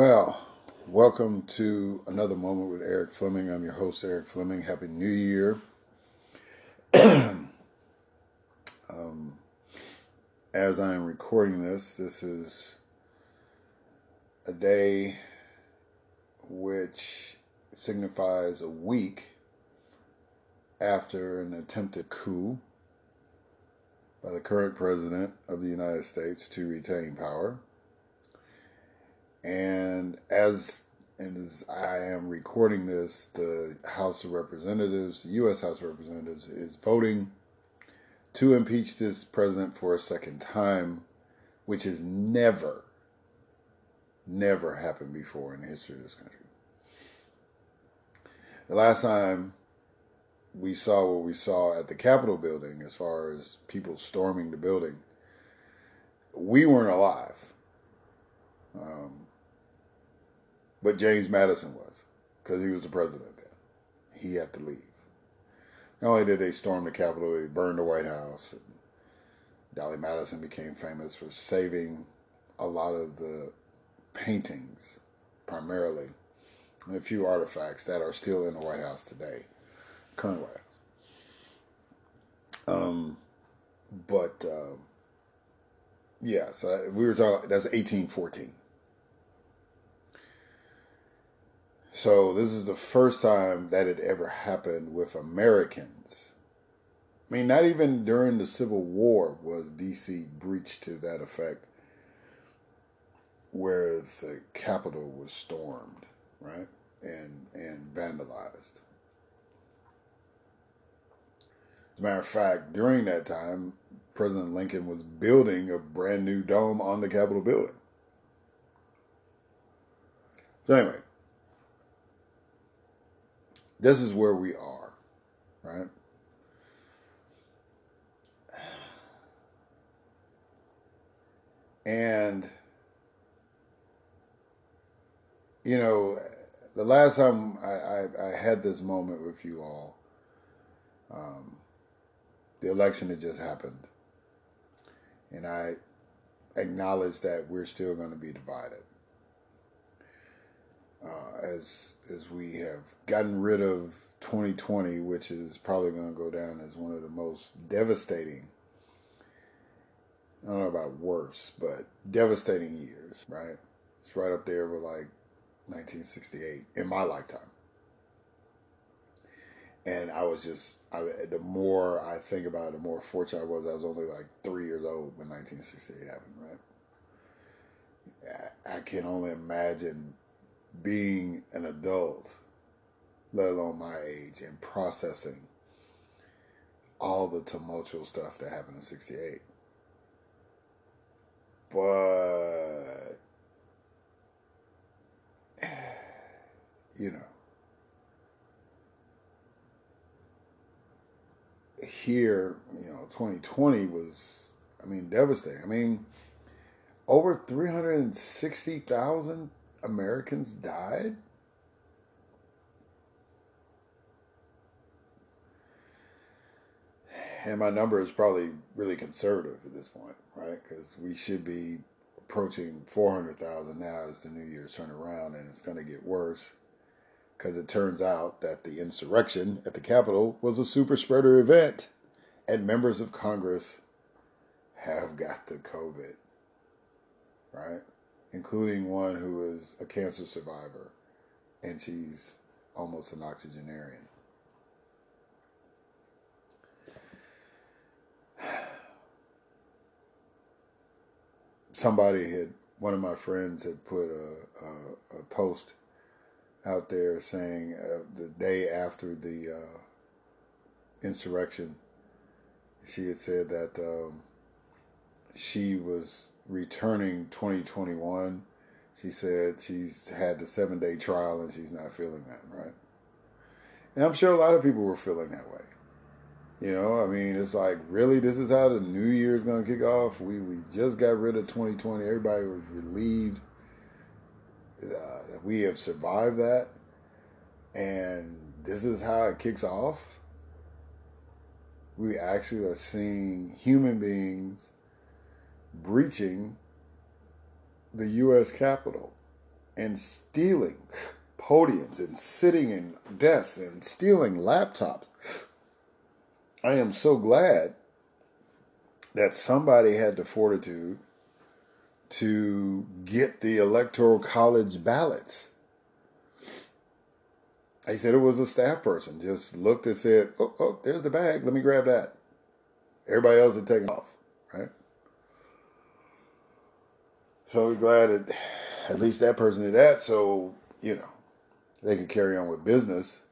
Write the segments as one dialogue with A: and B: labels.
A: Well, welcome to another moment with Erik Fleming. I'm your host, Erik Fleming. Happy New Year. um, as I am recording this, this is a day which signifies a week after an attempted coup by the current president of the United States to retain power. And as and as I am recording this, the House of Representatives, the U.S. House of Representatives, is voting to impeach this president for a second time, which has never, never happened before in the history of this country. The last time we saw what we saw at the Capitol building, as far as people storming the building, we weren't alive. Um, but James Madison was, because he was the president then. He had to leave. Not only did they storm the Capitol, they burned the White House. And Dolley Madison became famous for saving a lot of the paintings, primarily, and a few artifacts that are still in the White House today, current White House. Um, but um, yeah, so we were talking. That's eighteen fourteen. So this is the first time that it ever happened with Americans. I mean, not even during the Civil War was DC breached to that effect, where the Capitol was stormed, right, and and vandalized. As a matter of fact, during that time, President Lincoln was building a brand new dome on the Capitol building. So anyway, this is where we are, right? And, you know, the last time I, I, I had this moment with you all, um, the election had just happened. And I acknowledge that we're still going to be divided uh, as as we have gotten rid of 2020, which is probably going to go down as one of the most devastating. I don't know about worse, but devastating years, right? It's right up there with like 1968 in my lifetime. And I was just, I, the more I think about it, the more fortunate I was. I was only like three years old when 1968 happened, right? I can only imagine being an adult, let alone my age, and processing all the tumultuous stuff that happened in 68. But, you know, here, you know, 2020 was, I mean, devastating. I mean, over 360,000 Americans died? And my number is probably really conservative at this point, right? Because we should be approaching 400,000 now as the New Year's turn around, and it's going to get worse because it turns out that the insurrection at the Capitol was a super spreader event, and members of Congress have got the COVID, right? Including one who is a cancer survivor, and she's almost an octogenarian. Somebody had, one of my friends had put a, a, a post out there saying uh, the day after the uh, insurrection, she had said that um, she was returning 2021, she said she's had the seven day trial and she's not feeling that, right? And I'm sure a lot of people were feeling that way. You know, I mean, it's like, really, this is how the new year is going to kick off? We, we just got rid of 2020. Everybody was relieved uh, that we have survived that. And this is how it kicks off. We actually are seeing human beings breaching the U.S. Capitol and stealing podiums and sitting in desks and stealing laptops. I am so glad that somebody had the fortitude to get the electoral college ballots. He said it was a staff person. Just looked and said, "Oh, oh, there's the bag. Let me grab that." Everybody else had taken off, right? So we're glad that at least that person did that. So you know they could carry on with business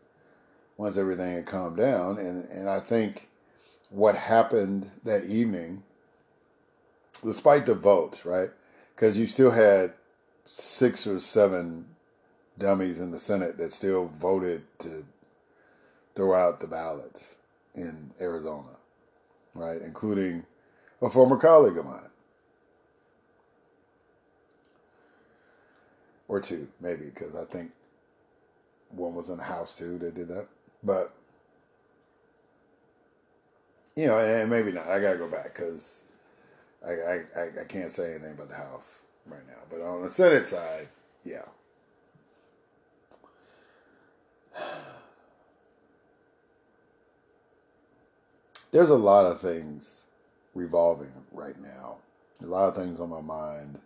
A: once everything had calmed down. And and I think what happened that evening, despite the votes, right? Because you still had six or seven dummies in the Senate that still voted to throw out the ballots in Arizona, right? Including a former colleague of mine. Or two, maybe, because I think one was in the House too that did that. But, you know, and, maybe not. I got to go back because I, I, I can't say anything about the House right now. But on the Senate side, yeah. There's a lot of things revolving right now. A lot of things on my mind.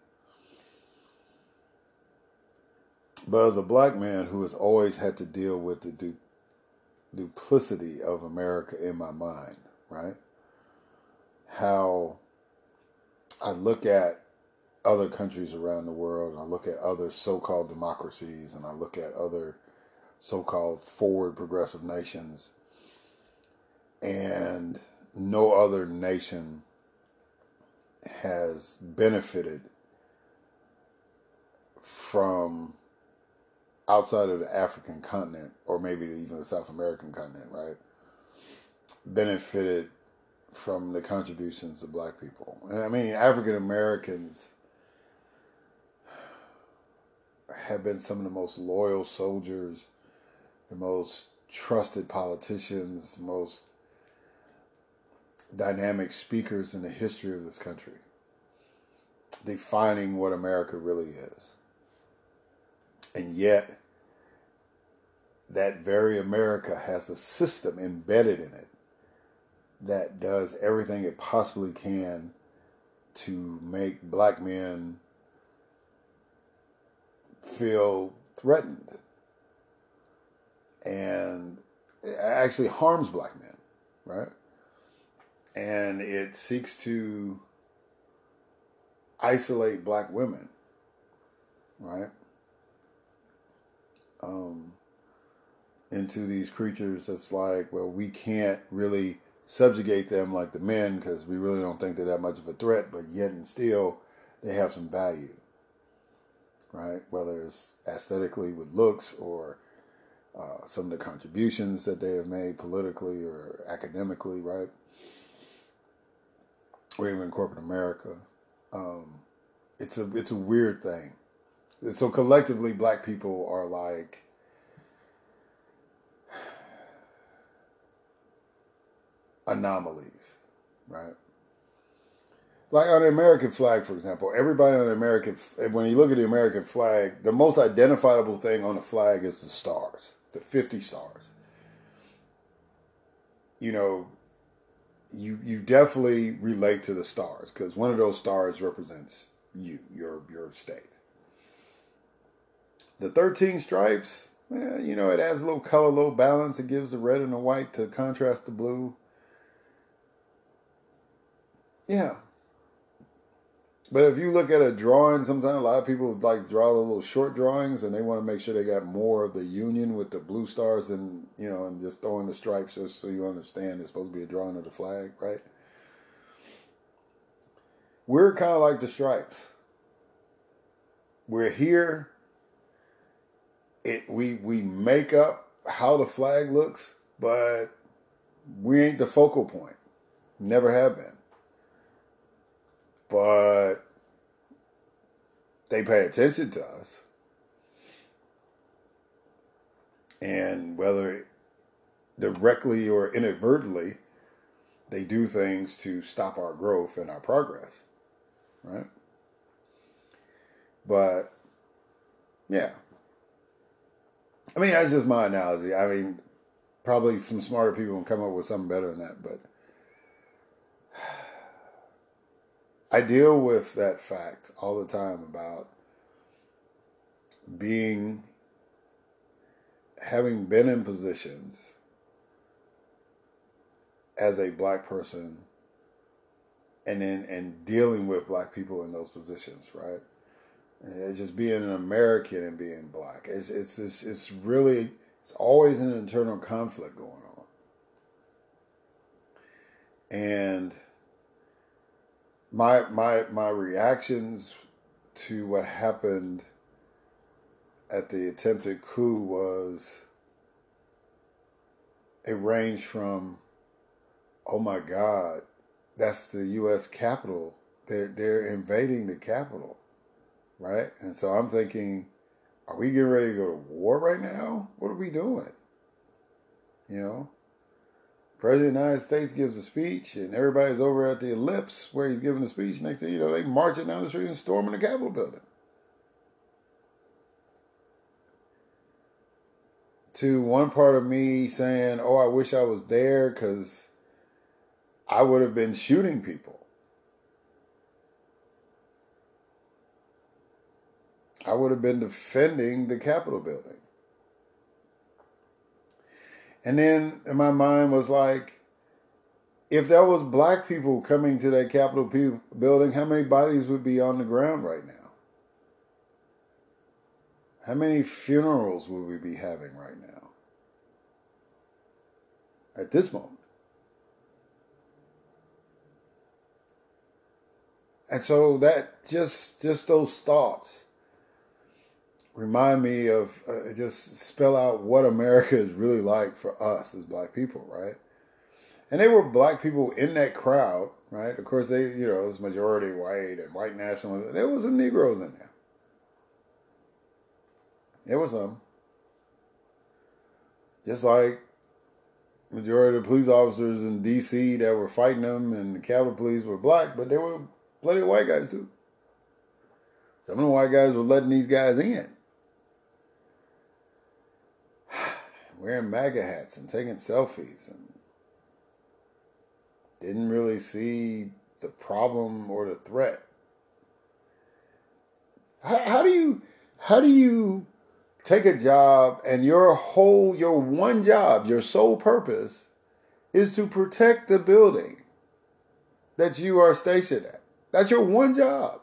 A: But as a black man who has always had to deal with the du- duplicity of America in my mind, right? How I look at other countries around the world, and I look at other so called democracies, and I look at other so called forward progressive nations, and no other nation has benefited from outside of the African continent, or maybe even the South American continent, right? Benefited from the contributions of black people. And I mean, African Americans have been some of the most loyal soldiers, the most trusted politicians, most dynamic speakers in the history of this country, defining what America really is. And yet, that very America has a system embedded in it that does everything it possibly can to make black men feel threatened. And actually harms black men, right? And it seeks to isolate black women, right? Um, into these creatures that's like, well, we can't really subjugate them like the men because we really don't think they're that much of a threat, but yet and still they have some value, right? Whether it's aesthetically with looks or uh, some of the contributions that they have made politically or academically, right? Or even in corporate America. Um, it's a it's a weird thing. So collectively, black people are like anomalies, right? Like on the American flag, for example, everybody on the American, when you look at the American flag, the most identifiable thing on the flag is the stars, the 50 stars. You know, you you definitely relate to the stars because one of those stars represents you, your your state. The 13 stripes, well, you know, it adds a little color, a little balance. It gives the red and the white to contrast the blue. Yeah. But if you look at a drawing, sometimes a lot of people like draw the little short drawings, and they want to make sure they got more of the union with the blue stars and you know, and just throwing the stripes just so you understand it's supposed to be a drawing of the flag, right? We're kind of like the stripes. We're here. It we we make up how the flag looks, but we ain't the focal point. Never have been but they pay attention to us. And whether directly or inadvertently, they do things to stop our growth and our progress, right? But Yeah. I mean, that's just my analogy. I mean, probably some smarter people will come up with something better than that, but I deal with that fact all the time about being having been in positions as a black person and then and dealing with black people in those positions, right? And just being an American and being black. It's it's it's, it's really it's always an internal conflict going on. And my my my reactions to what happened at the attempted coup was it ranged from oh my god that's the US Capitol. They're they're invading the Capitol right? And so I'm thinking are we getting ready to go to war right now? What are we doing? You know President of the United States gives a speech, and everybody's over at the ellipse where he's giving the speech. Next thing you know, they marching down the street and storming the Capitol building. To one part of me saying, "Oh, I wish I was there," because I would have been shooting people. I would have been defending the Capitol building. And then in my mind was like, if there was black people coming to that Capitol building, how many bodies would be on the ground right now? How many funerals would we be having right now? At this moment. And so that just just those thoughts remind me of uh, just spell out what America is really like for us as black people, right? And they were black people in that crowd, right? Of course, they, you know, it was majority white and white nationalists. There was some Negroes in there. There was some. Just like majority of police officers in D.C. that were fighting them and the Capitol Police were black, but there were plenty of white guys too. Some of the white guys were letting these guys in. Wearing MAGA hats and taking selfies and didn't really see the problem or the threat. How, how do you how do you take a job and your whole your one job, your sole purpose is to protect the building that you are stationed at. That's your one job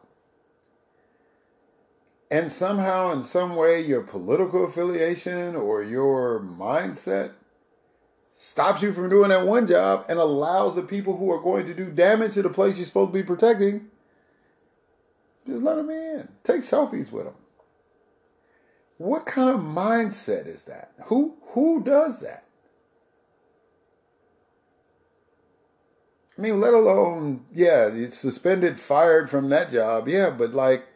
A: and somehow, in some way, your political affiliation or your mindset stops you from doing that one job and allows the people who are going to do damage to the place you're supposed to be protecting, just let them in. Take selfies with them. What kind of mindset is that? Who who does that? I mean, let alone, yeah, it's suspended, fired from that job, yeah, but like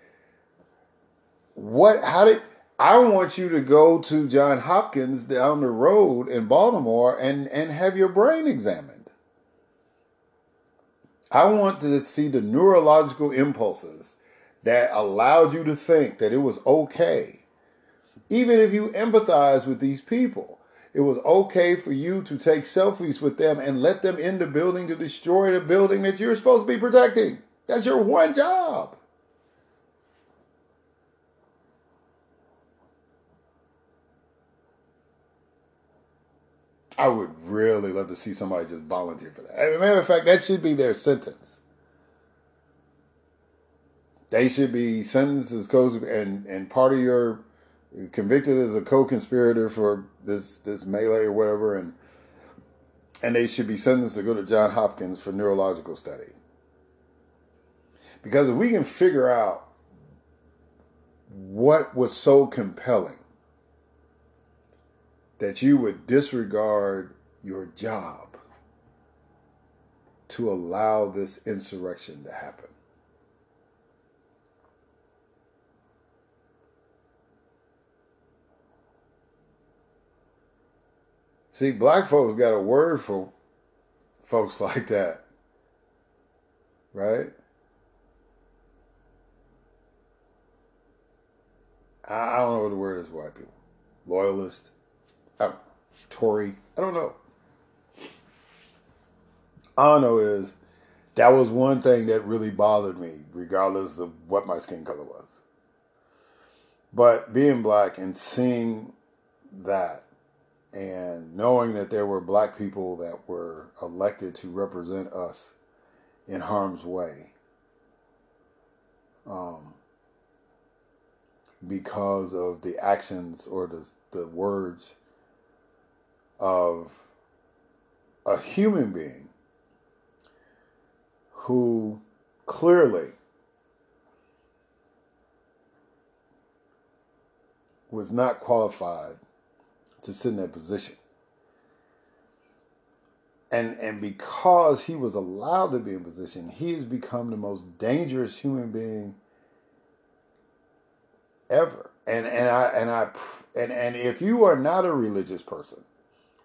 A: what? How did? I want you to go to John Hopkins down the road in Baltimore and and have your brain examined. I want to see the neurological impulses that allowed you to think that it was okay, even if you empathize with these people. It was okay for you to take selfies with them and let them in the building to destroy the building that you're supposed to be protecting. That's your one job. I would really love to see somebody just volunteer for that. As a matter of fact, that should be their sentence. They should be sentenced as co and and part of your convicted as a co-conspirator for this this melee or whatever, and and they should be sentenced to go to John Hopkins for neurological study. Because if we can figure out what was so compelling that you would disregard your job to allow this insurrection to happen. See, black folks got a word for folks like that, right? I don't know what the word is white people. Loyalist. Tory. I don't know. All I know is that was one thing that really bothered me, regardless of what my skin color was. But being black and seeing that and knowing that there were black people that were elected to represent us in harm's way um, because of the actions or the, the words of a human being who clearly was not qualified to sit in that position. And and because he was allowed to be in position, he has become the most dangerous human being ever. And and I and I and and if you are not a religious person,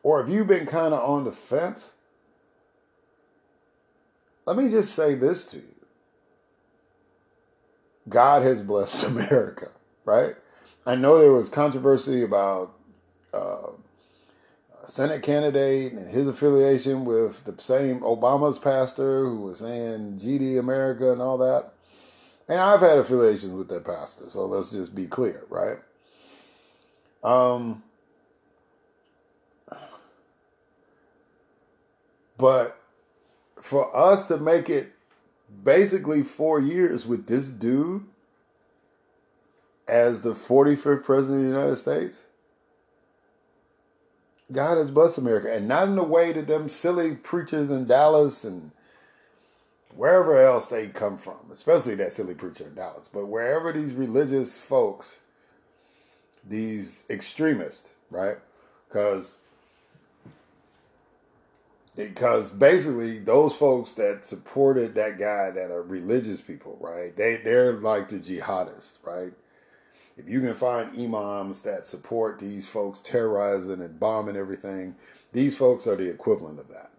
A: or if you've been kind of on the fence, let me just say this to you. God has blessed America, right? I know there was controversy about uh, Senate candidate and his affiliation with the same Obama's pastor who was saying GD America and all that. And I've had affiliations with that pastor, so let's just be clear, right? Um, but for us to make it basically four years with this dude as the 45th president of the United States, God has blessed America, and not in the way that them silly preachers in Dallas and wherever else they come from, especially that silly preacher in Dallas, but wherever these religious folks, these extremists, right? Because because basically those folks that supported that guy that are religious people, right? They they're like the jihadists, right? if you can find imams that support these folks terrorizing and bombing everything, these folks are the equivalent of that.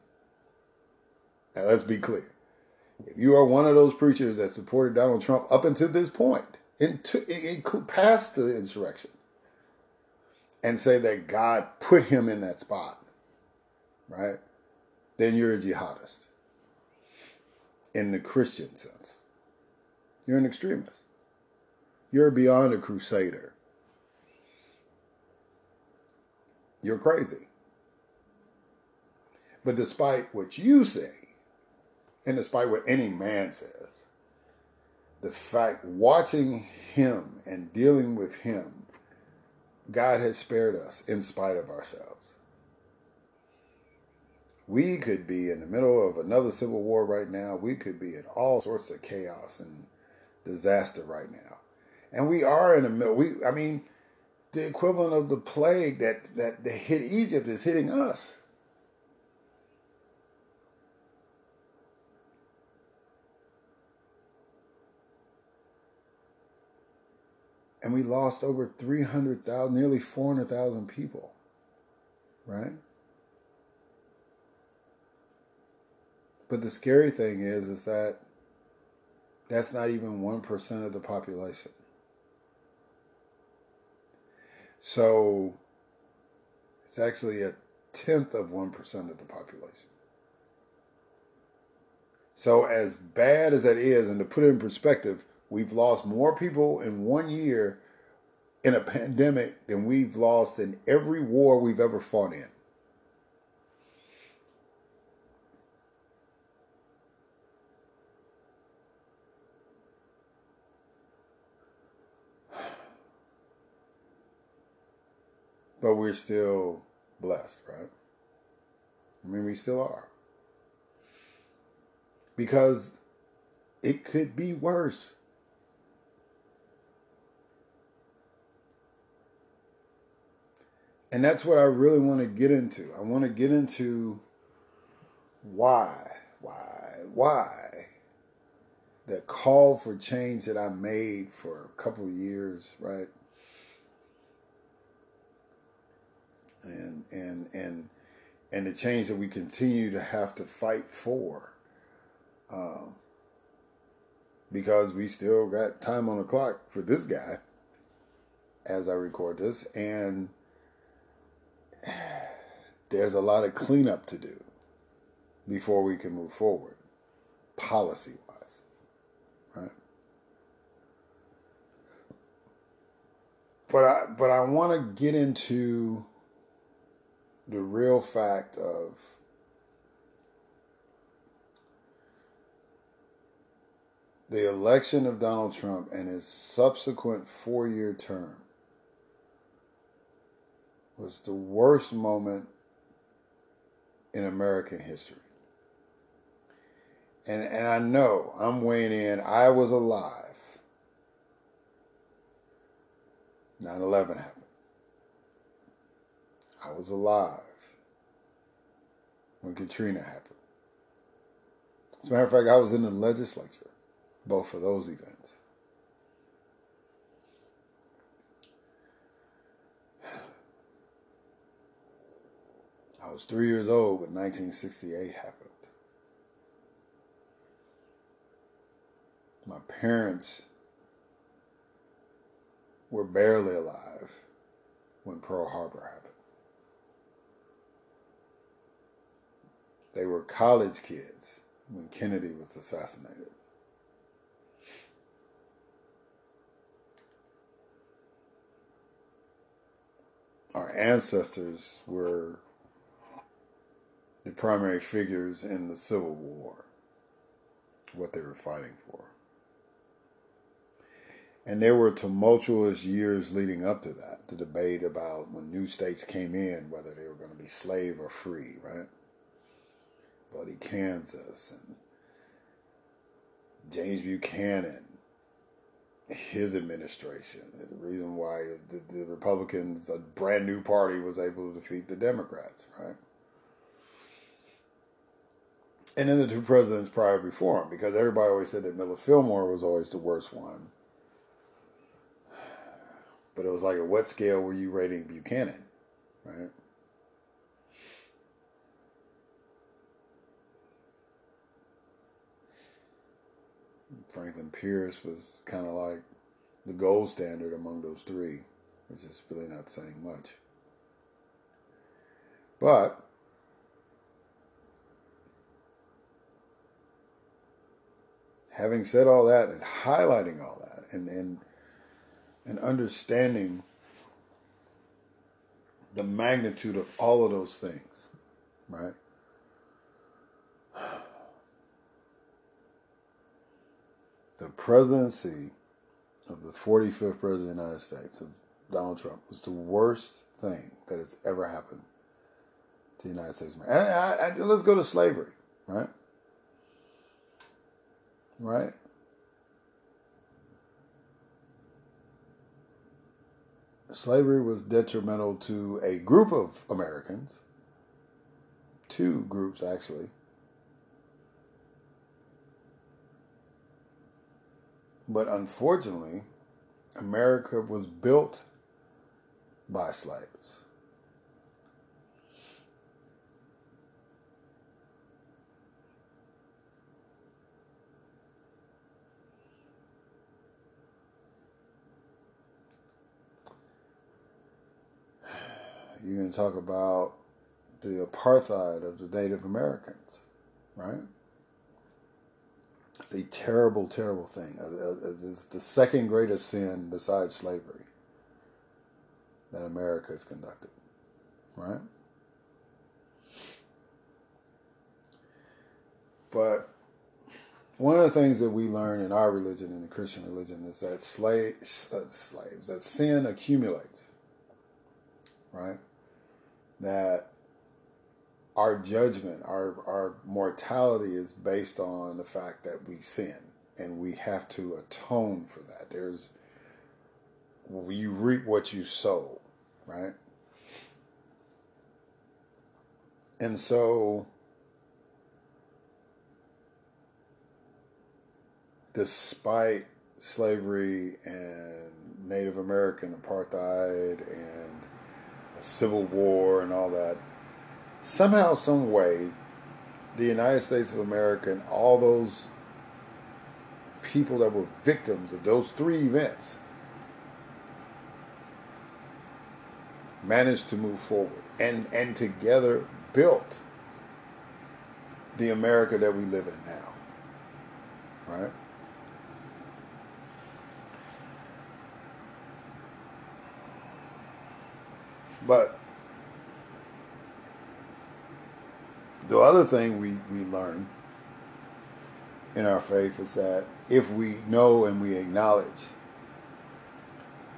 A: Now, let's be clear. If you are one of those preachers that supported Donald Trump up until this point, into, past the insurrection, and say that God put him in that spot, right? Then you're a jihadist in the Christian sense. You're an extremist. You're beyond a crusader. You're crazy. But despite what you say, and despite what any man says, the fact watching him and dealing with him, God has spared us in spite of ourselves. We could be in the middle of another civil war right now. We could be in all sorts of chaos and disaster right now and we are in the middle. We, I mean, the equivalent of the plague that that, that hit Egypt is hitting us. And we lost over 300,000, nearly 400,000 people. Right? But the scary thing is, is that that's not even 1% of the population. So it's actually a tenth of 1% of the population. So, as bad as that is, and to put it in perspective, we've lost more people in one year in a pandemic than we've lost in every war we've ever fought in. But we're still blessed, right? I mean, we still are. Because it could be worse. And that's what I really want to get into. I want to get into why, why, why that call for change that I made for a couple of years, right? And and and the change that we continue to have to fight for. Um, because we still got time on the clock for this guy. as I record this, and there's a lot of cleanup to do before we can move forward, policy wise. Right? But I but I want to get into the real fact of the election of Donald Trump and his subsequent four year term was the worst moment in American history. And, and I know I'm weighing in, I was alive. 9 11 happened. I was alive when Katrina happened. As a matter of fact, I was in the legislature both of those events. I was three years old when 1968 happened. My parents were barely alive when Pearl Harbor happened. They were college kids when Kennedy was assassinated. our ancestors were the primary figures in the Civil War, what they were fighting for. And there were tumultuous years leading up to that. The debate about when new states came in, whether they were going to be slave or free, right? Bloody Kansas and James Buchanan his administration. The reason why the, the, Republicans, a brand new party, was able to defeat the Democrats, right? And then the two presidents prior before him, because everybody always said that Millard Fillmore was always the worst one. But it was like, at what scale were you rating Buchanan, right? Franklin Pierce was kind of like the gold standard among those three, which is really not saying much. But having said all that and highlighting all that and and and understanding the magnitude of all of those things, right? The presidency of the 45th president of the United States, of Donald Trump, was the worst thing that has ever happened to the United States. And I, I, let's go to slavery, right? Right? Slavery was detrimental to a group of Americans, two groups actually, But unfortunately, America was built by slaves. You can talk about the apartheid of the Native Americans, right? It's a terrible, terrible thing. Uh, uh, it's the second greatest sin besides slavery that America has conducted, right? But one of the things that we learn in our religion, in the Christian religion, is that slaves, uh, slaves that sin accumulates, right? That our judgment, our our mortality is based on the fact that we sin, and we have to atone for that. There's you reap what you sow, right? And so, despite slavery and Native American apartheid and a civil war and all that, somehow, some way, the United States of America and all those people that were victims of those three events managed to move forward and, and together built the America that we live in now. Right? But the other thing we, we learn in our faith is that if we know and we acknowledge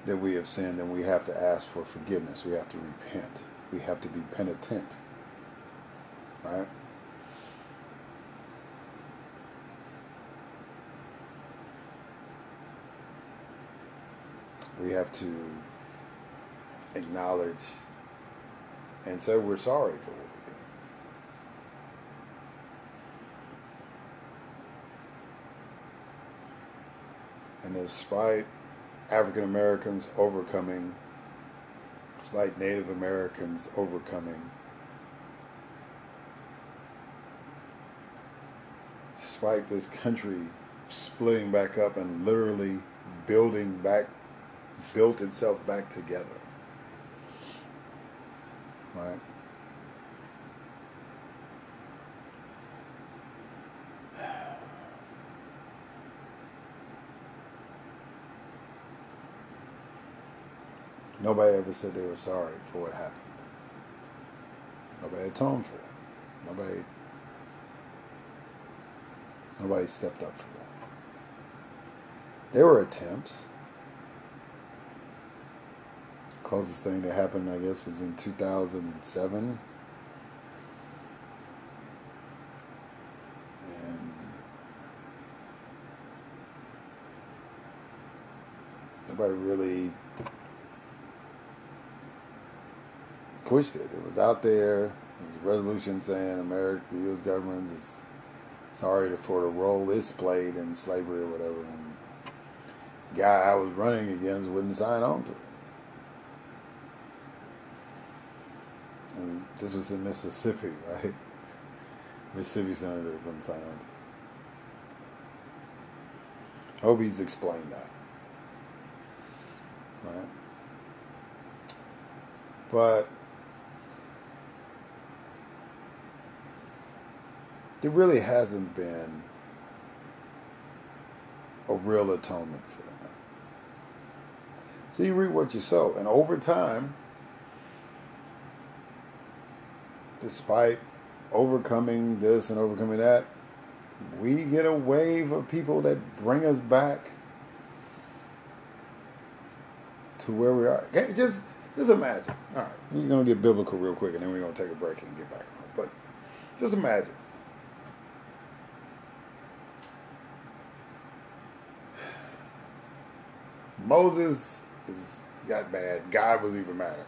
A: that we have sinned, then we have to ask for forgiveness. We have to repent. We have to be penitent. Right? We have to acknowledge and say we're sorry for what we did. And despite African Americans overcoming, despite Native Americans overcoming, despite this country splitting back up and literally building back, built itself back together. Right? Nobody ever said they were sorry for what happened. Nobody atoned for that. Nobody nobody stepped up for that. There were attempts. Closest thing that happened, I guess, was in 2007. And nobody really pushed it. It was out there. There was a resolution saying America, the U.S. government is sorry for the role it's played in slavery or whatever. And the guy I was running against wouldn't sign on to it. And this was in Mississippi, right? Mississippi senator wouldn't sign on to it. Hope he's explained that. Right? But there really hasn't been a real atonement for that. So you reap what you sow. And over time, despite overcoming this and overcoming that, we get a wave of people that bring us back to where we are. Just, just imagine. All right, we're gonna get biblical real quick, and then we're gonna take a break and get back on it. But just imagine. Moses is got mad. God was even madder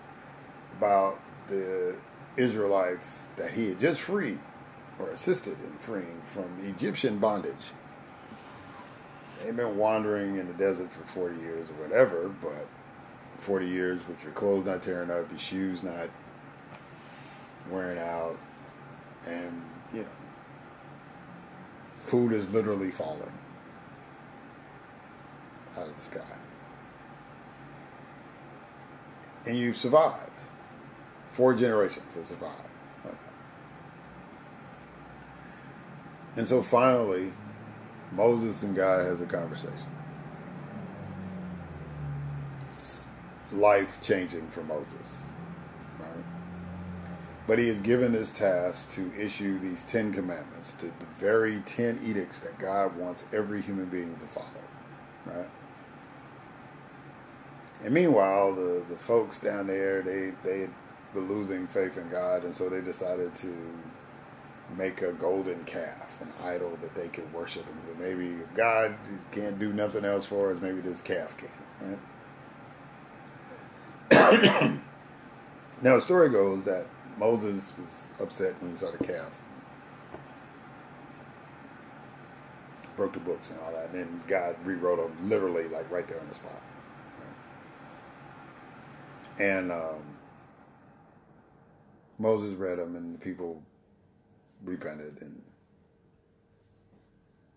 A: about the Israelites that he had just freed or assisted in freeing from Egyptian bondage. They've been wandering in the desert for 40 years or whatever, but 40 years with your clothes not tearing up, your shoes not wearing out, and, you know, food is literally falling out of the sky. And you've survived. Four generations have survived. And so finally, Moses and God has a conversation. It's life changing for Moses. Right? But he is given this task to issue these Ten Commandments, the, the very ten edicts that God wants every human being to follow. Right? And meanwhile, the, the folks down there, they, they were losing faith in God, and so they decided to make a golden calf, an idol that they could worship. And so maybe God can't do nothing else for us, maybe this calf can, right? now, the story goes that Moses was upset when he saw the calf. Broke the books and all that, and then God rewrote them literally, like right there on the spot. And um, Moses read them, and the people repented and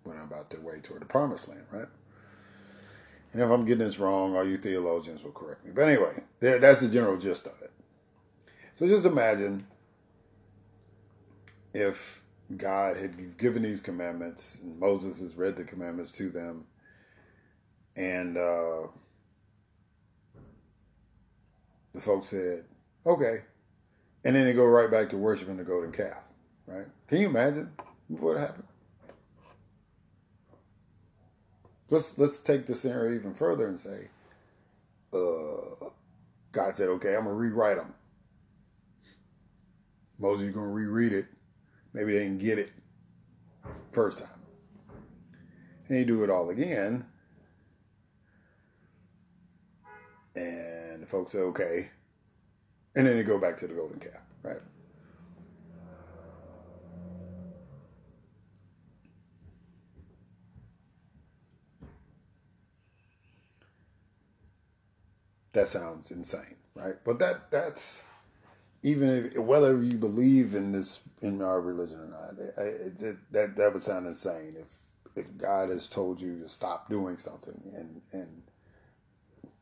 A: went about their way toward the promised land, right? And if I'm getting this wrong, all you theologians will correct me. But anyway, that's the general gist of it. So just imagine if God had given these commandments and Moses has read the commandments to them and uh, the folks said, okay. And then they go right back to worshiping the golden calf, right? Can you imagine what happened? Let's let's take the scenario even further and say, uh, God said, okay, I'm gonna rewrite them. Moses, you're gonna reread it. Maybe they didn't get it first time. And you do it all again. And the folks say, okay. And then they go back to the golden calf, right? That sounds insane, right? But that that's even if whether you believe in this in our religion or not, it, it, that that would sound insane if if God has told you to stop doing something and and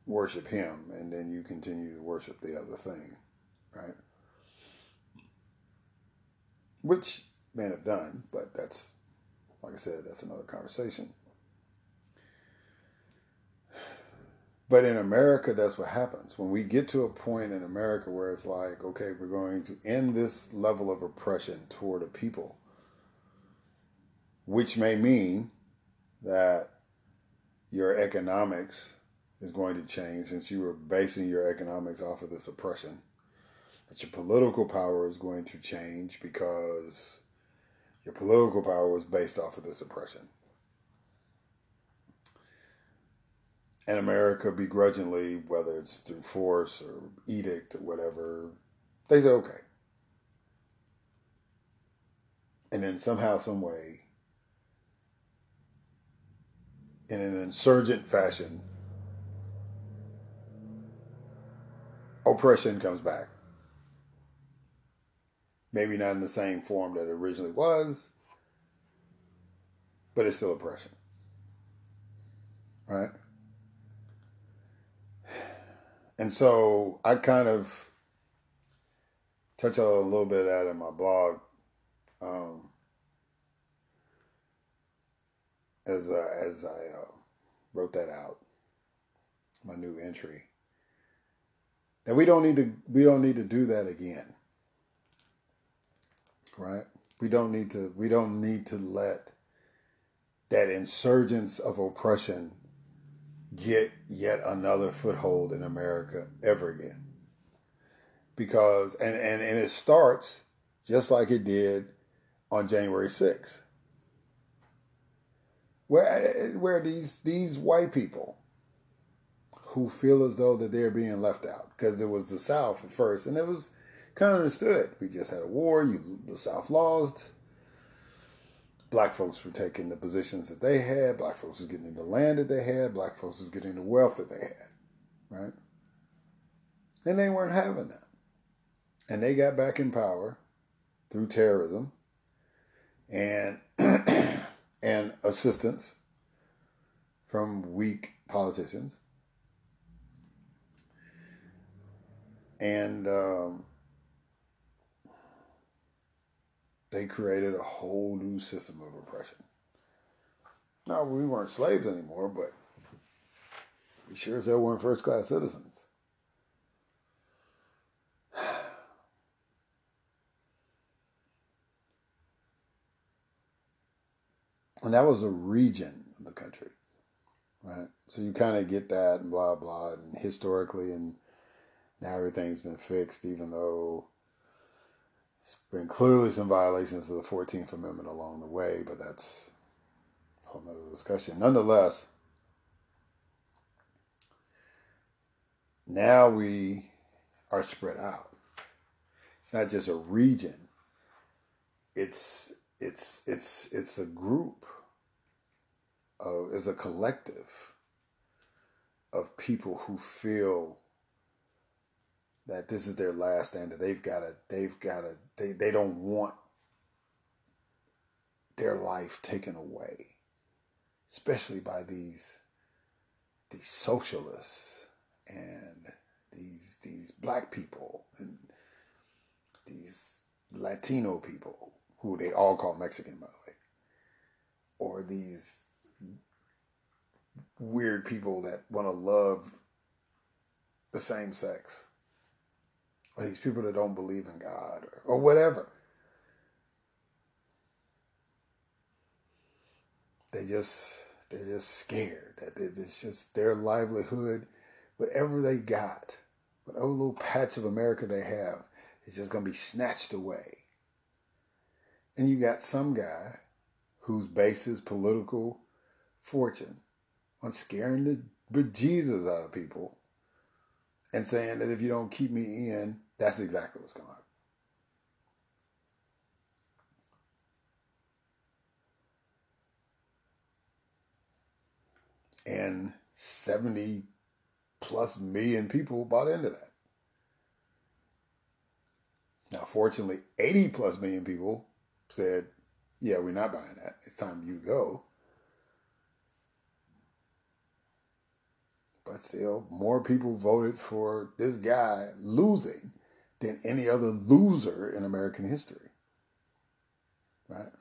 A: worship Him, and then you continue to worship the other thing, right? Which men have done, but that's like I said, that's another conversation. But in America, that's what happens. When we get to a point in America where it's like, okay, we're going to end this level of oppression toward a people, which may mean that your economics is going to change since you were basing your economics off of this oppression. That your political power is going to change because your political power was based off of this oppression. and America begrudgingly, whether it's through force or edict or whatever, they say okay. And then somehow, some way, in an insurgent fashion, oppression comes back. Maybe not in the same form that it originally was, but it's still oppression. Right? And so I kind of touch on a little bit of that in my blog. Um, as uh, as I uh, wrote that out, my new entry. That we don't need to we don't need to do that again. Right? We don't need to we don't need to let that insurgence of oppression get yet another foothold in America ever again. Because, and, and, and it starts just like it did on January 6th. Where, where these, these white people who feel as though that they're being left out because it was the South at first and it was kind of understood. We just had a war, you, the South lost, black folks were taking the positions that they had, black folks was getting the land that they had, black folks was getting the wealth that they had, right? And they weren't having that. And they got back in power through terrorism and and assistance from weak politicians. And um, they created a whole new system of oppression. Now, we weren't slaves anymore, but we sure as hell weren't first class citizens. And that was a region of the country, right? So you kind of get that and blah, blah, and historically, and now everything's been fixed, even though it's been clearly some violations of the 14th Amendment along the way, but that's a whole discussion. Nonetheless, now we are spread out. It's not just a region. It's it's it's it's a group of it's a collective of people who feel that this is their last stand that they've got to they've got to they, they don't want their life taken away especially by these these socialists and these these black people and these Latino people who they all call Mexican, by the way, or these weird people that want to love the same sex, or these people that don't believe in God, or, or whatever. They just they're just scared that it's just their livelihood, whatever they got, whatever little patch of America they have, is just going to be snatched away. And you got some guy who's based political fortune on scaring the bejesus out of people and saying that if you don't keep me in, that's exactly what's going happen. And 70 plus million people bought into that. Now, fortunately, 80 plus million people said, yeah, we're not buying that. It's time you go. But still, more people voted for this guy losing than any other loser in American history. Right?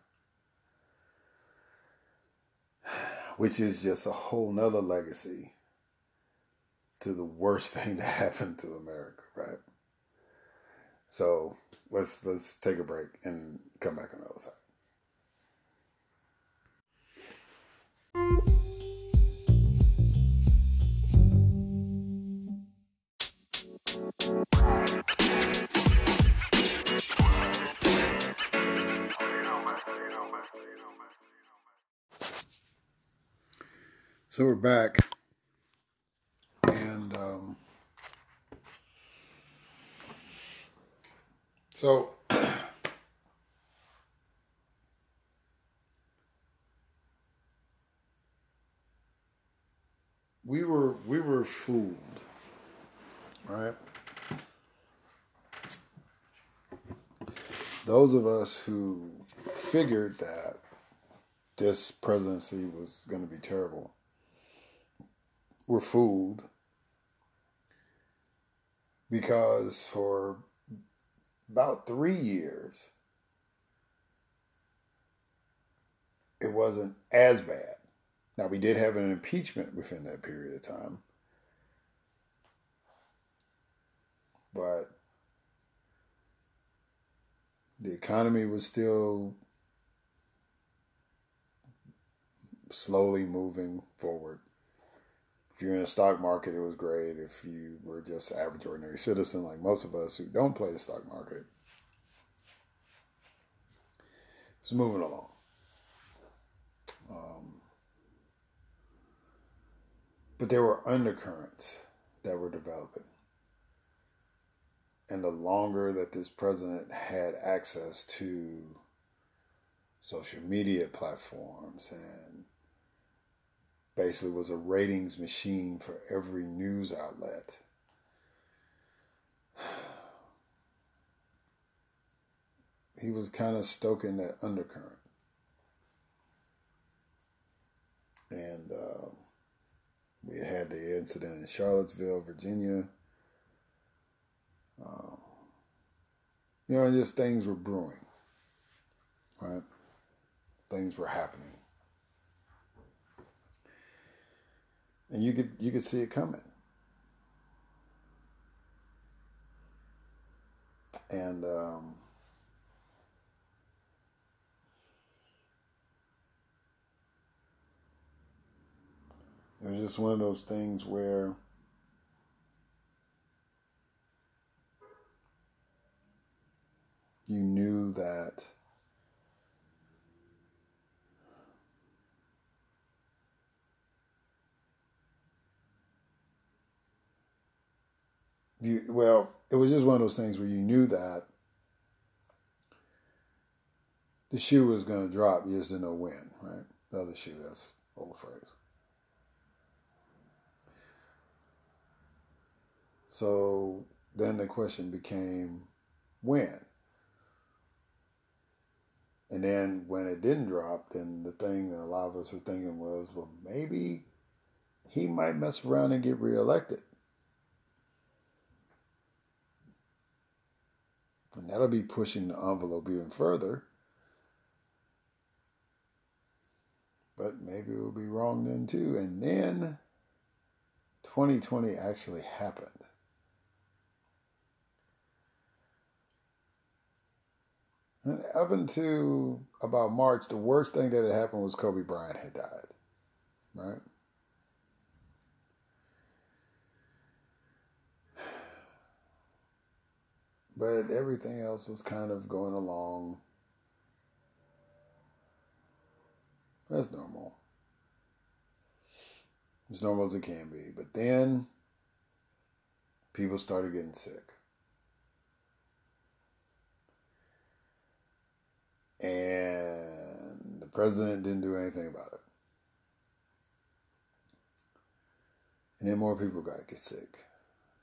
A: Which is just a whole nother legacy to the worst thing that happened to America, right? So let's let's take a break and come back on the other side. So we're back, and um, so we were we were fooled, right? Those of us who figured that this presidency was going to be terrible were fooled because for about three years it wasn't as bad. Now, we did have an impeachment within that period of time, but the economy was still slowly moving forward. If you're in the stock market, it was great. If you were just average ordinary citizen like most of us who don't play the stock market, it's moving along. Um, but there were undercurrents that were developing. And the longer that this president had access to social media platforms and basically was a ratings machine for every news outlet. He was kind of stoking that undercurrent. And uh, we had had the incident in Charlottesville, Virginia. Uh, you know, just things were brewing, right? Things were happening. And you could you could see it coming. And um, it was just one of those things where you knew that you well, it was just one of those things where you knew that the shoe was going to drop. You just didn't know when, right? The other shoe. That's old phrase. So then the question became when. And then when it didn't drop, then the thing that a lot of us were thinking was, well, maybe he might mess around and get reelected. And that'll be pushing the envelope even further. But maybe we'll be wrong then too. And then 2020 actually happened. And up until about March, the worst thing that had happened was Kobe Bryant had died. Right? But everything else was kind of going along as normal. As normal as it can be. But then people started getting sick. And the president didn't do anything about it. And then more people got get sick.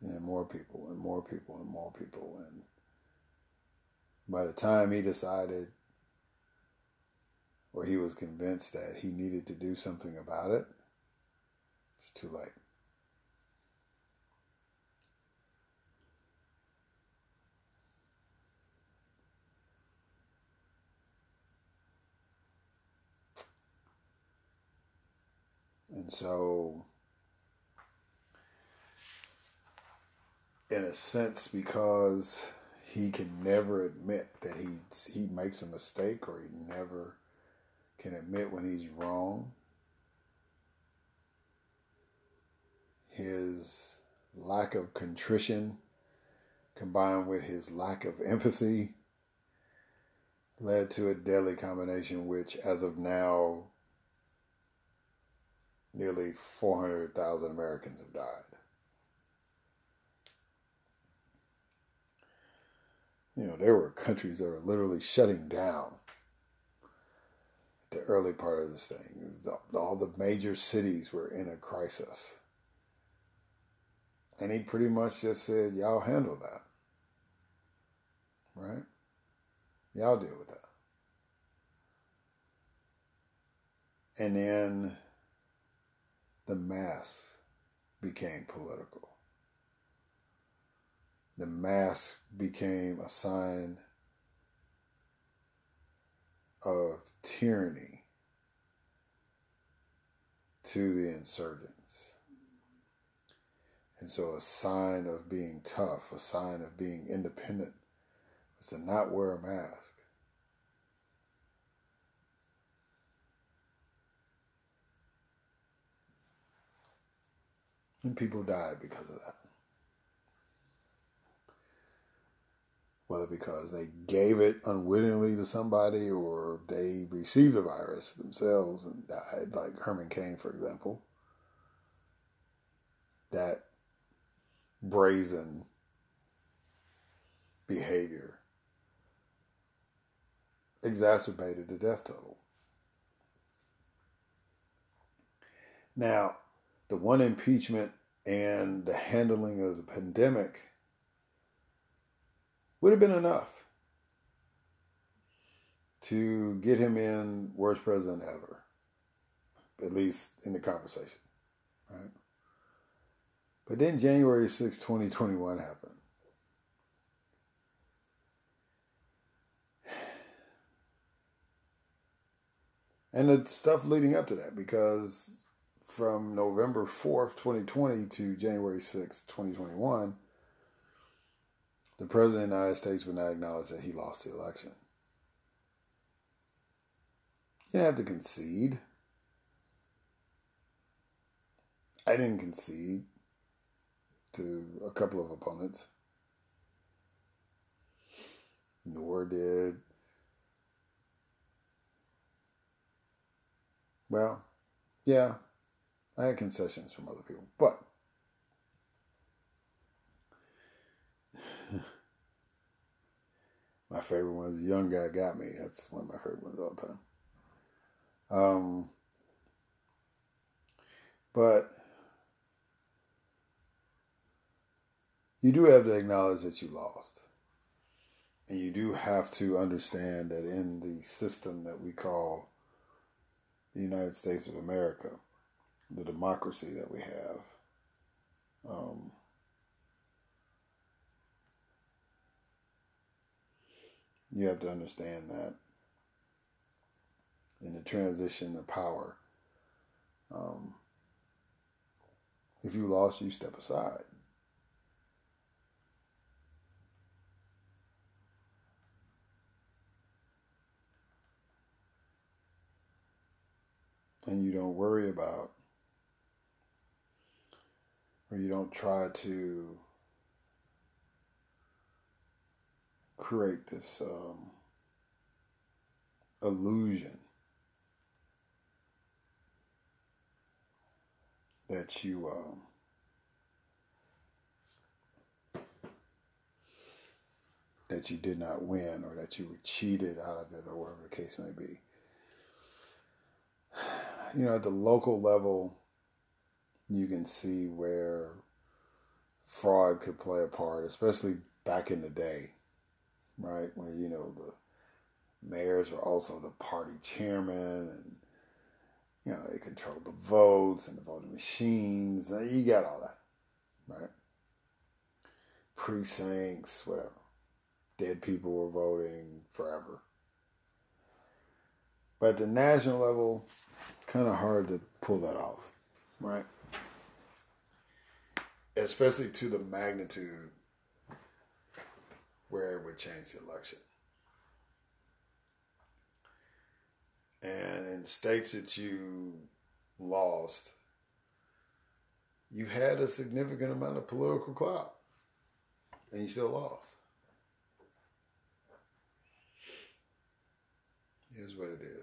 A: And more people and more people and more people. And by the time he decided or he was convinced that he needed to do something about it, it's too late. And so in a sense because he can never admit that he he makes a mistake or he never can admit when he's wrong. His lack of contrition combined with his lack of empathy led to a deadly combination which as of now nearly 400,000 Americans have died. You know, there were countries that were literally shutting down the early part of this thing. All the major cities were in a crisis. And he pretty much just said, Y'all handle that. Right? Y'all deal with that. And then the mass became political the mask became a sign of tyranny to the insurgents. And so, a sign of being tough, a sign of being independent, was to not wear a mask. And people died because of that. Whether because they gave it unwittingly to somebody or they received the virus themselves and died, like Herman Cain, for example. That brazen behavior exacerbated the death total. Now, the one impeachment and the handling of the pandemic would have been enough to get him in worst president ever, at least in the conversation, right? But then January 6, 2021 happened. And the stuff leading up to that, because from November 4th, 2020 to January 6th, 2021, the President of the United States would not acknowledge that he lost the election. You didn't have to concede. I didn't concede to a couple of opponents, nor did, well, yeah, I had concessions from other people, but My favorite one is Young Guy Got Me. That's one of my favorite ones all the time. Um, but you do have to acknowledge that you lost. And you do have to understand that in the system that we call the United States of America, the democracy that we have, um, you have to understand that in the transition of power, um, if you lost, you step aside. And you don't worry about, or you don't try to create this um, illusion that you um, that you did not win or that you were cheated out of it or whatever the case may be. You know, at the local level, you can see where fraud could play a part, especially back in the day, right? When, you know, the mayors were also the party chairman and you know, they controlled the votes and the voting machines. You got all that, right? Precincts, whatever. Dead people were voting forever. But at the national level, kind of hard to pull that off, right? Especially to the magnitude where it would change the election. And in states that you lost, you had a significant amount of political clout, and you still lost. Here's what it is.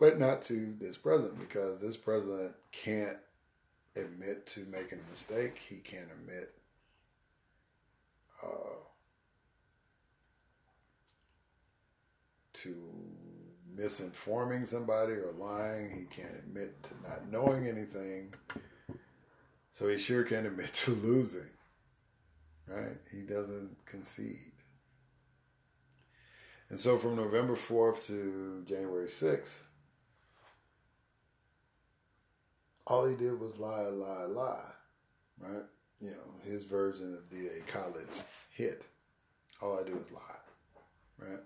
A: But not to this president, because this president can't admit to making a mistake. He can't admit uh, to misinforming somebody or lying. He can't admit to not knowing anything. So he sure can't admit to losing. Right? He doesn't concede. And so from November 4th to January 6th, all he did was lie, lie, lie. Right? you know, his version of DJ Khaled's hit. All I do is lie, right?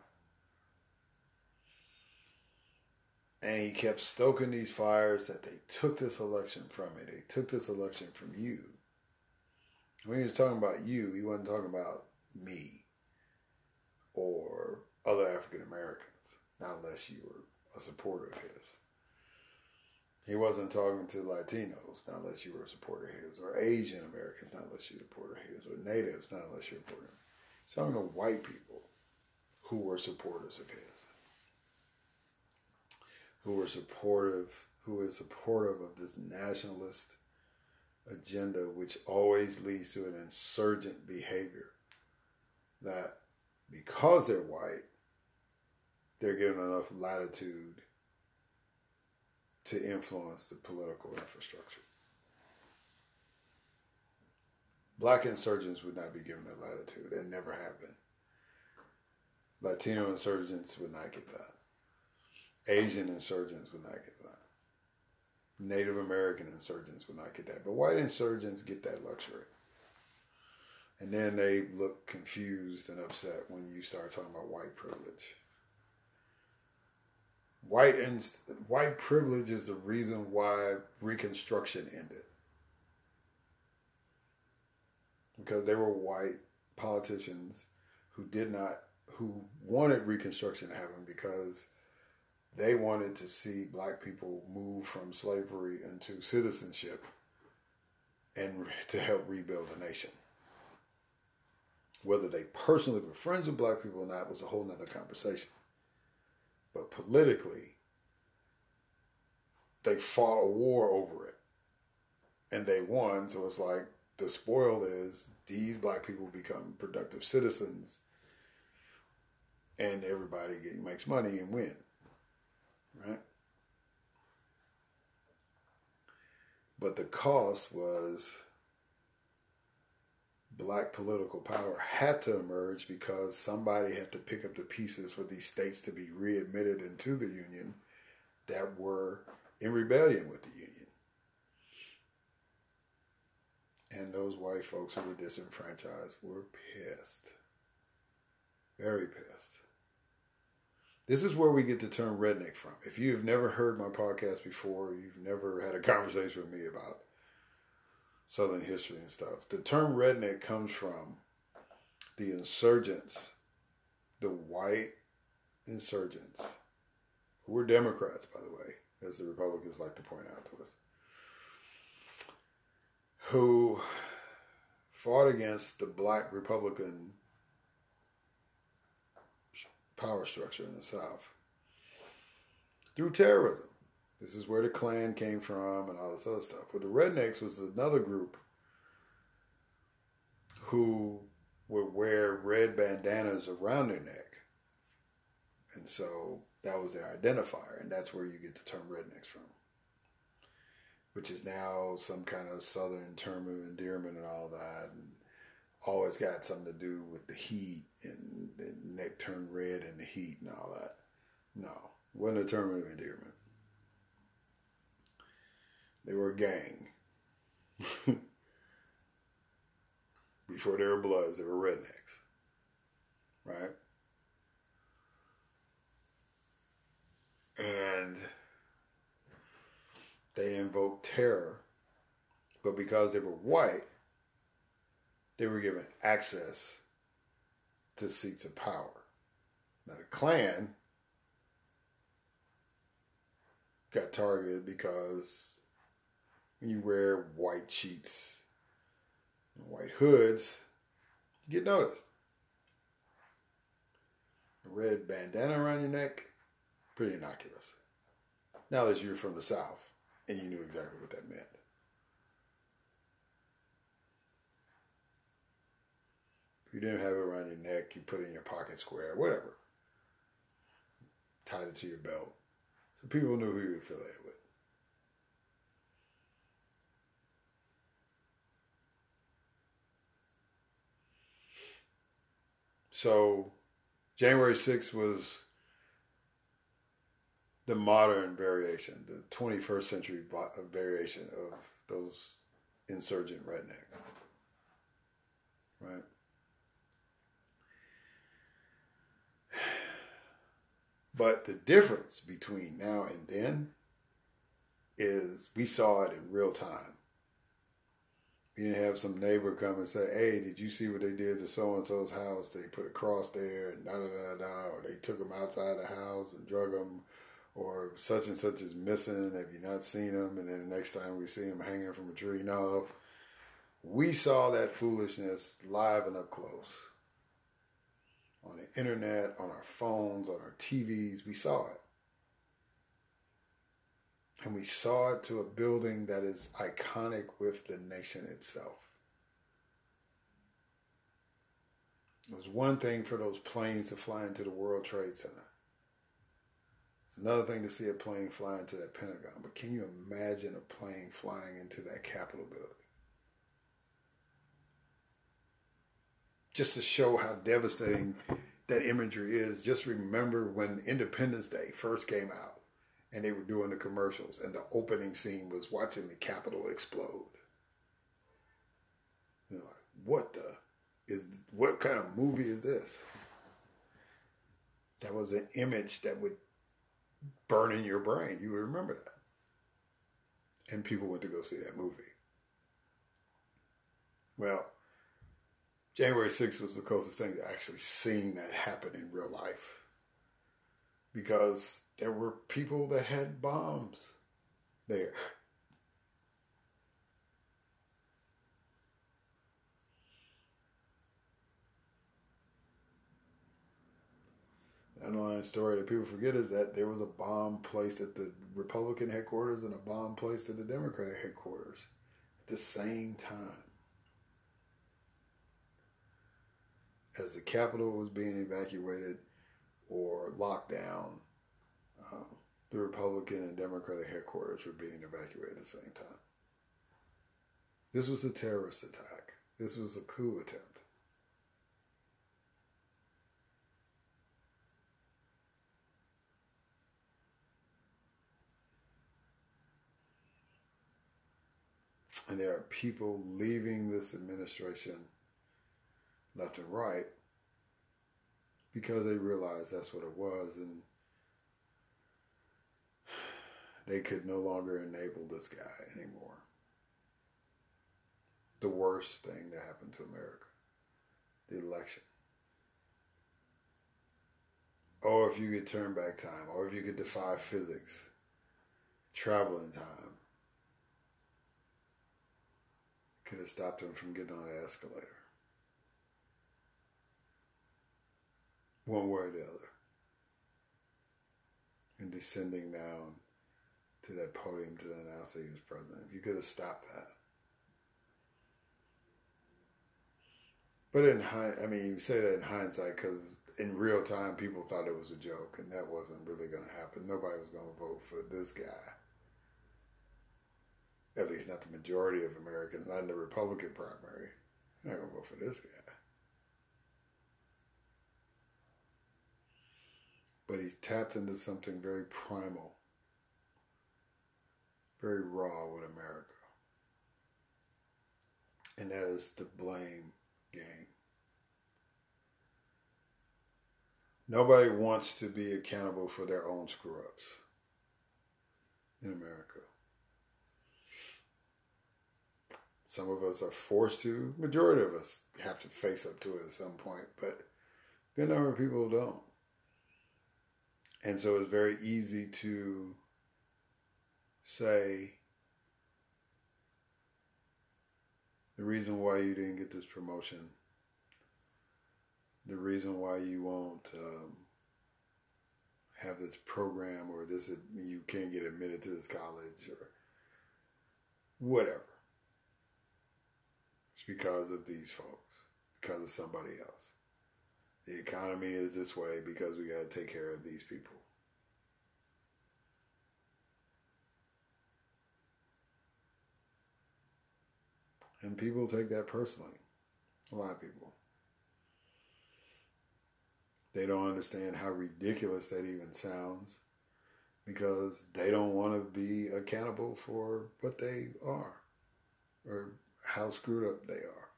A: And he kept stoking these fires that they took this election from me. They took this election from you. When he was talking about you, he wasn't talking about me or other African Americans, not unless you were a supporter of his. He wasn't talking to Latinos, not unless you were a supporter of his, or Asian Americans, not unless you're a supporter of his, or Natives, not unless you're a supporter. He's talking to white people who were supporters of his, who were supportive, who is supportive of this nationalist agenda, which always leads to an insurgent behavior. That because they're white, they're given enough latitude to influence the political infrastructure. Black insurgents would not be given that latitude. It never happened. Latino insurgents would not get that. Asian insurgents would not get that. Native American insurgents would not get that. But white insurgents get that luxury. And then they look confused and upset when you start talking about white privilege. White and white privilege is the reason why Reconstruction ended. Because they were white politicians who did not who wanted Reconstruction to happen because they wanted to see black people move from slavery into citizenship and to help rebuild the nation. Whether they personally were friends with black people or not was a whole nother conversation. But politically, they fought a war over it. And they won. So it's like the spoil is these black people become productive citizens and everybody makes money and win. Right? But the cost was black political power had to emerge because somebody had to pick up the pieces for these states to be readmitted into the Union that were in rebellion with the Union. And those white folks who were disenfranchised were pissed. Very pissed. This is where we get the term redneck from. If you've never heard my podcast before, you've never had a conversation with me about Southern history and stuff, the term redneck comes from the insurgents, the white insurgents, who were Democrats, by the way, as the Republicans like to point out to us, who fought against the black Republican power structure in the South through terrorism. This is where the Klan came from and all this other stuff. But the Rednecks was another group who would wear red bandanas around their neck. And so that was their identifier, and that's where you get the term rednecks from. Which is now some kind of southern term of endearment and all that, and always got something to do with the heat and the neck turned red in the heat and all that. No, wasn't a term of endearment. They were a gang. Before they were Bloods, they were rednecks. Right? And they invoked terror. But because they were white, they were given access to seats of power. Now, the Klan got targeted because when you wear white sheets and white hoods, you get noticed. A red bandana around your neck, pretty innocuous. Now that you're from the South and you knew exactly what that meant. If you didn't have it around your neck, you put it in your pocket square, whatever. Tied it to your belt. So people knew who you were affiliated with. So January 6th was the modern variation, the 21st century uh, variation of those insurgent rednecks. Right? But the difference between now and then is we saw it in real time. You didn't have some neighbor come and say, "Hey, did you see what they did to so and so's house? They put a cross there, and da da da da, or they took them outside the house and drug them, or such and such is missing. Have you not seen them? And then the next time we see him hanging from a tree, no. We saw that foolishness live and up close on the internet, on our phones, on our TVs. We saw it. And we saw it to a building that is iconic with the nation itself. It was one thing for those planes to fly into the World Trade Center. It's another thing to see a plane fly into that Pentagon. But can you imagine a plane flying into that Capitol building? Just to show how devastating that imagery is, just remember when Independence Day first came out and they were doing the commercials, and the opening scene was watching the Capitol explode. You're like, what the is what kind of movie is this? That was an image that would burn in your brain. You would remember that. And people went to go see that movie. Well, January 6th was the closest thing to actually seeing that happen in real life. Because there were people that had bombs there. The underlying story that people forget is that there was a bomb placed at the Republican headquarters and a bomb placed at the Democratic headquarters at the same time. As the Capitol was being evacuated or locked down, um, the Republican and Democratic headquarters were being evacuated at the same time. This was a terrorist attack. This was a coup attempt. And there are people leaving this administration left and right because they realize that's what it was and they could no longer enable this guy anymore. The worst thing that happened to America the election. Or if you could turn back time, or if you could defy physics, traveling time, could have stopped him from getting on the escalator. One way or the other. And descending down to that podium to announce that he was president. If you could have stopped that. But in hindsight, I mean, you say that in hindsight because in real time people thought it was a joke, and that wasn't really going to happen. Nobody was going to vote for this guy. At least not the majority of Americans, not in the Republican primary. They're not going to vote for this guy. But he's tapped into something very primal very raw with America. And that is the blame game. Nobody wants to be accountable for their own screw ups in America. Some of us are forced to, majority of us have to face up to it at some point, but a good number of people don't. And so it's very easy to say the reason why you didn't get this promotion, the reason why you won't um, have this program or this you can't get admitted to this college or whatever. It's because of these folks, because of somebody else. The economy is this way because we got to take care of these people. And people take that personally. A lot of people. They don't understand how ridiculous that even sounds because they don't want to be accountable for what they are or how screwed up they are.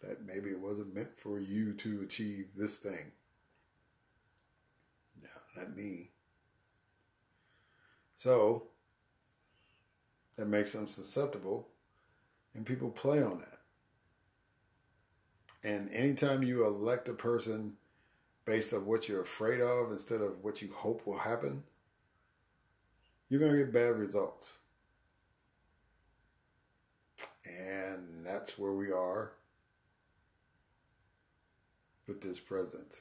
A: That maybe it wasn't meant for you to achieve this thing. No, not me. So, that makes them susceptible, and people play on that. And anytime you elect a person based on what you're afraid of instead of what you hope will happen, you're going to get bad results. And that's where we are with this presidency.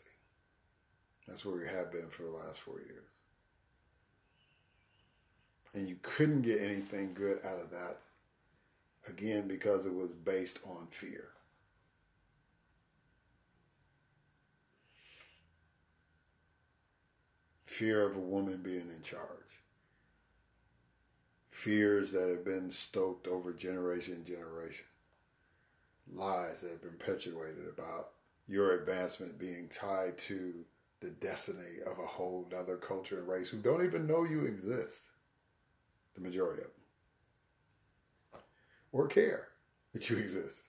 A: That's where we have been for the last four years and you couldn't get anything good out of that again because it was based on fear. Fear of a woman being in charge. Fears that have been stoked over generation and generation. Lies that have been perpetuated about your advancement being tied to the destiny of a whole other culture and race who don't even know you exist the majority of them, or care that you exist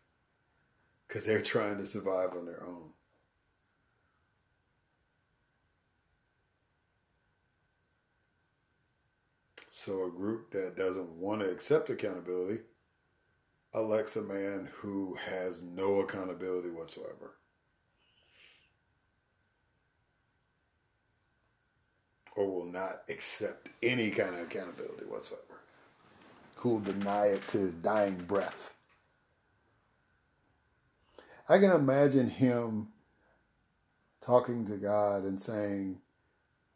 A: because they're trying to survive on their own. So, a group that doesn't want to accept accountability elects a man who has no accountability whatsoever. or will not accept any kind of accountability whatsoever, who will deny it to his dying breath. I can imagine him talking to God and saying,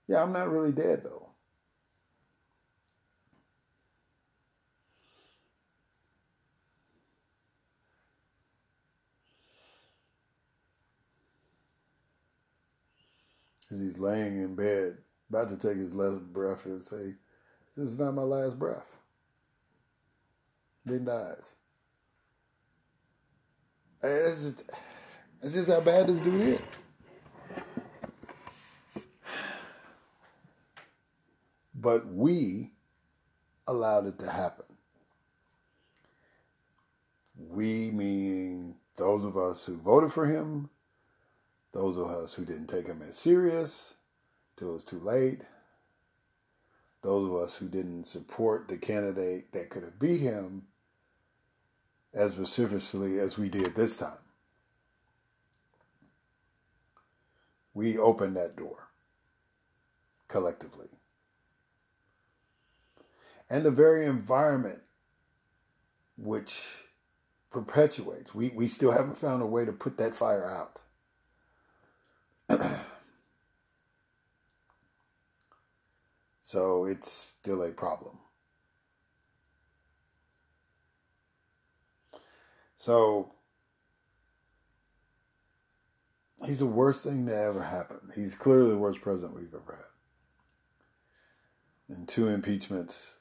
A: Yeah, I'm not really dead though. As he's laying in bed about to take his last breath and say, This is not my last breath. Then dies. It's just, it's just how bad this dude is. But we allowed it to happen. We meaning those of us who voted for him, those of us who didn't take him as serious till it was too late, those of us who didn't support the candidate that could have beat him as vociferously as we did this time. We opened that door collectively. And the very environment which perpetuates, we, we still haven't found a way to put that fire out. so it's still a problem. So he's the worst thing to ever happen. He's clearly the worst president we've ever had. And two impeachments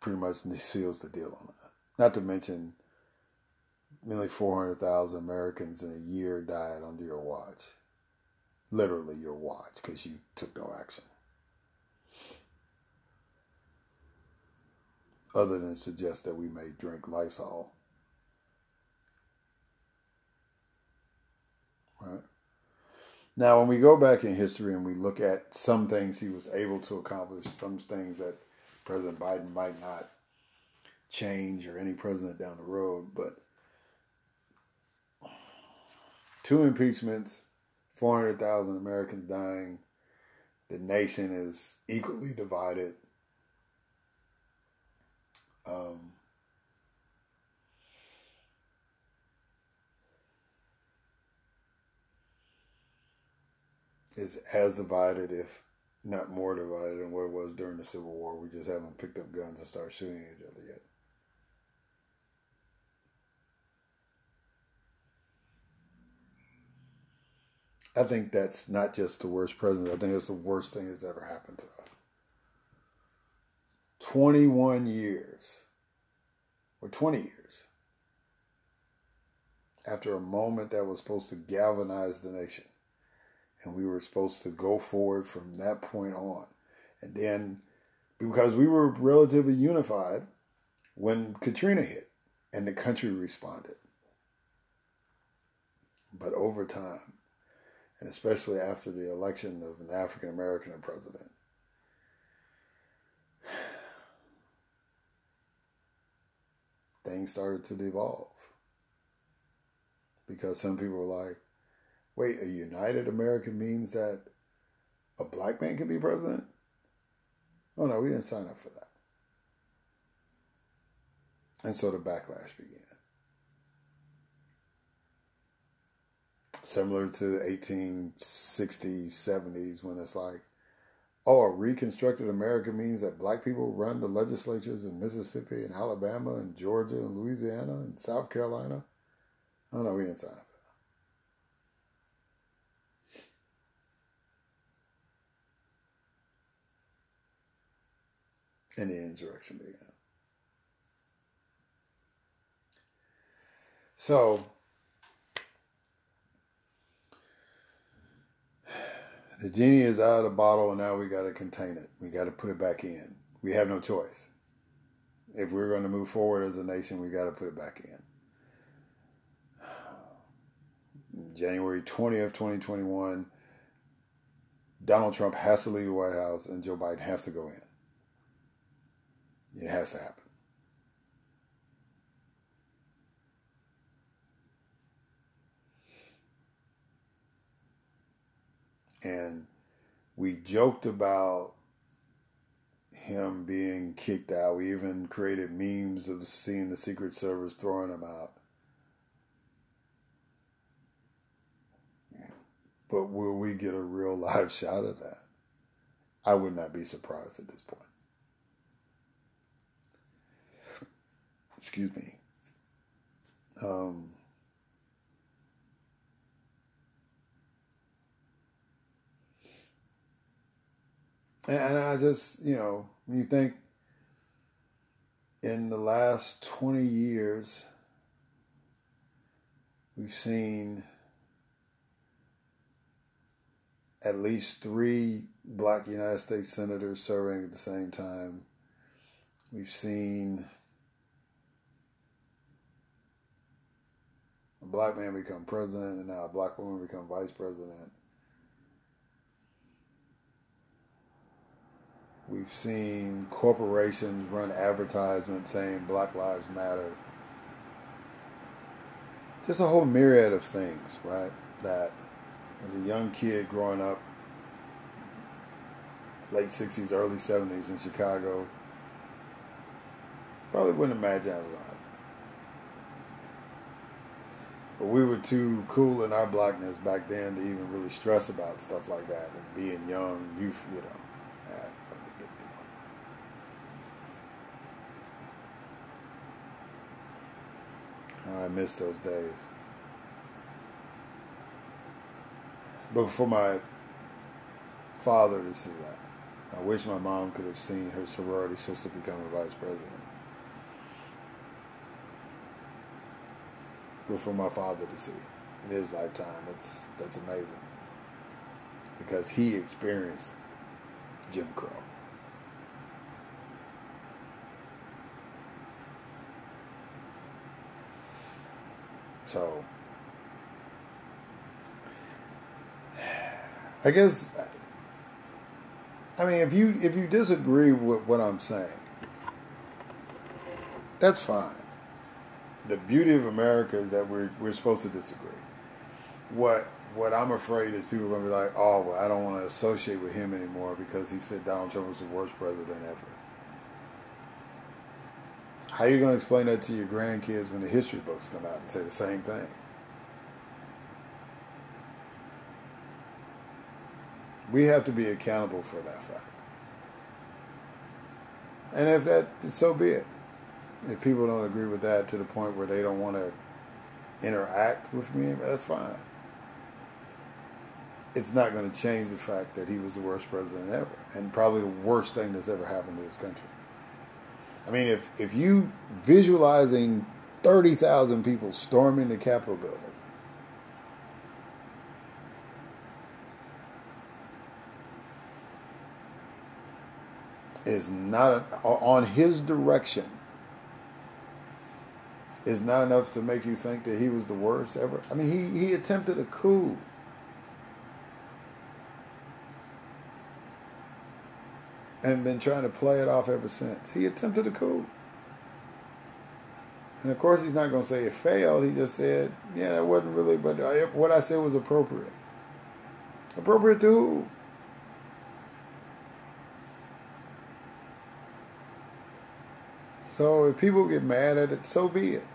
A: pretty much seals the deal on that. Not to mention nearly 400,000 Americans in a year died under your watch. Literally your watch because you took no action. Other than suggest that we may drink Lysol Right. Now, when we go back in history and we look at some things he was able to accomplish, some things that President Biden might not change or any president down the road, but two impeachments, 400,000 Americans dying, the nation is equally divided. Um, is as divided, if not more divided, than what it was during the Civil War. We just haven't picked up guns and started shooting each other yet. I think that's not just the worst president. I think it's the worst thing that's ever happened to us. 21 years, or 20 years, after a moment that was supposed to galvanize the nation and we were supposed to go forward from that point on. And then, because we were relatively unified when Katrina hit and the country responded. But over time, and especially after the election of an African American president, things started to devolve. Because some people were like, Wait, a united America means that a black man can be president? Oh no, we didn't sign up for that. And so the backlash began. Similar to the 1860s, 70s, when it's like, oh, a reconstructed America means that black people run the legislatures in Mississippi and Alabama and Georgia and Louisiana and South Carolina. Oh no, we didn't sign up. For that. And the insurrection began. So, the genie is out of the bottle, and now we got to contain it. We got to put it back in. We have no choice. If we're going to move forward as a nation, we got to put it back in. January 20th, 2021, Donald Trump has to leave the White House and Joe Biden has to go in. It has to happen. And we joked about him being kicked out. We even created memes of seeing the Secret Service throwing him out. But will we get a real live shot of that? I would not be surprised at this point. excuse me. Um, and I just, you know, when you think in the last 20 years, we've seen at least three black United States senators serving at the same time We've seen a black man become president and now a black woman become vice president. We've seen corporations run advertisements saying Black Lives Matter. Just a whole myriad of things, right? That as a young kid growing up, late 60s, early 70s in Chicago, probably wouldn't imagine that was going to happen. But we were too cool in our blackness back then to even really stress about stuff like that and being young, youth, you know. I miss those days. But for my father to see that, I wish my mom could have seen her sorority sister become a vice president. But for my father to see in his lifetime, that's that's amazing. Because he experienced Jim Crow. So I guess I mean if you if you disagree with what I'm saying, that's fine. The beauty of America is that we're we're supposed to disagree. What what I'm afraid is people are going to be like, oh, well, I don't want to associate with him anymore because he said Donald Trump was the worst president ever. How are you going to explain that to your grandkids when the history books come out and say the same thing? We have to be accountable for that fact. And if that, so be it. If people don't agree with that to the point where they don't want to interact with me, that's fine. It's not going to change the fact that he was the worst president ever, and probably the worst thing that's ever happened to this country. I mean, if if you visualizing thirty thousand people storming the Capitol building, is not on his direction is not enough to make you think that he was the worst ever. I mean, he, he attempted a coup. And been trying to play it off ever since. He attempted a coup. And of course, he's not going to say it failed. He just said, yeah, that wasn't really, but what I said was appropriate. Appropriate to who? So if people get mad at it, so be it.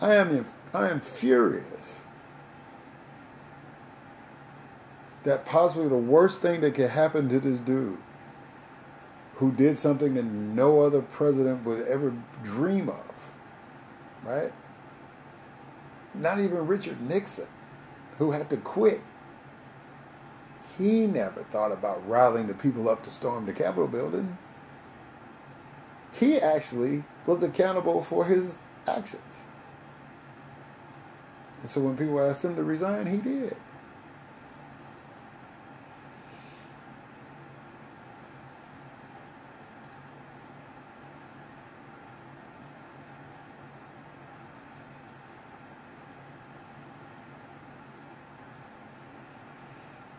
A: I am, I am furious that possibly the worst thing that could happen to this dude who did something that no other president would ever dream of, right? Not even Richard Nixon, who had to quit. He never thought about rallying the people up to storm the Capitol building. He actually was accountable for his actions. And so when people asked him to resign, he did.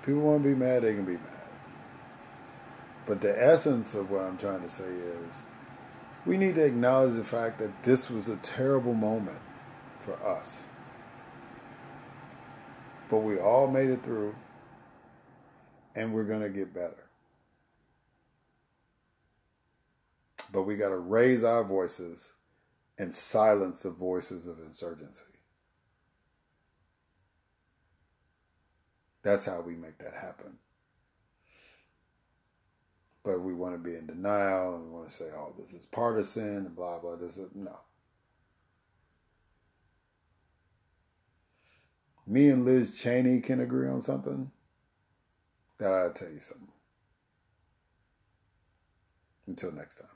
A: People want to be mad, they can be mad. But the essence of what I'm trying to say is we need to acknowledge the fact that this was a terrible moment for us. But we all made it through, and we're going to get better. But we got to raise our voices and silence the voices of insurgency. That's how we make that happen. But we want to be in denial and we want to say, oh, this is partisan and blah, blah. This is, no. Me and Liz Cheney can agree on something, that I'll tell you something. Until next time.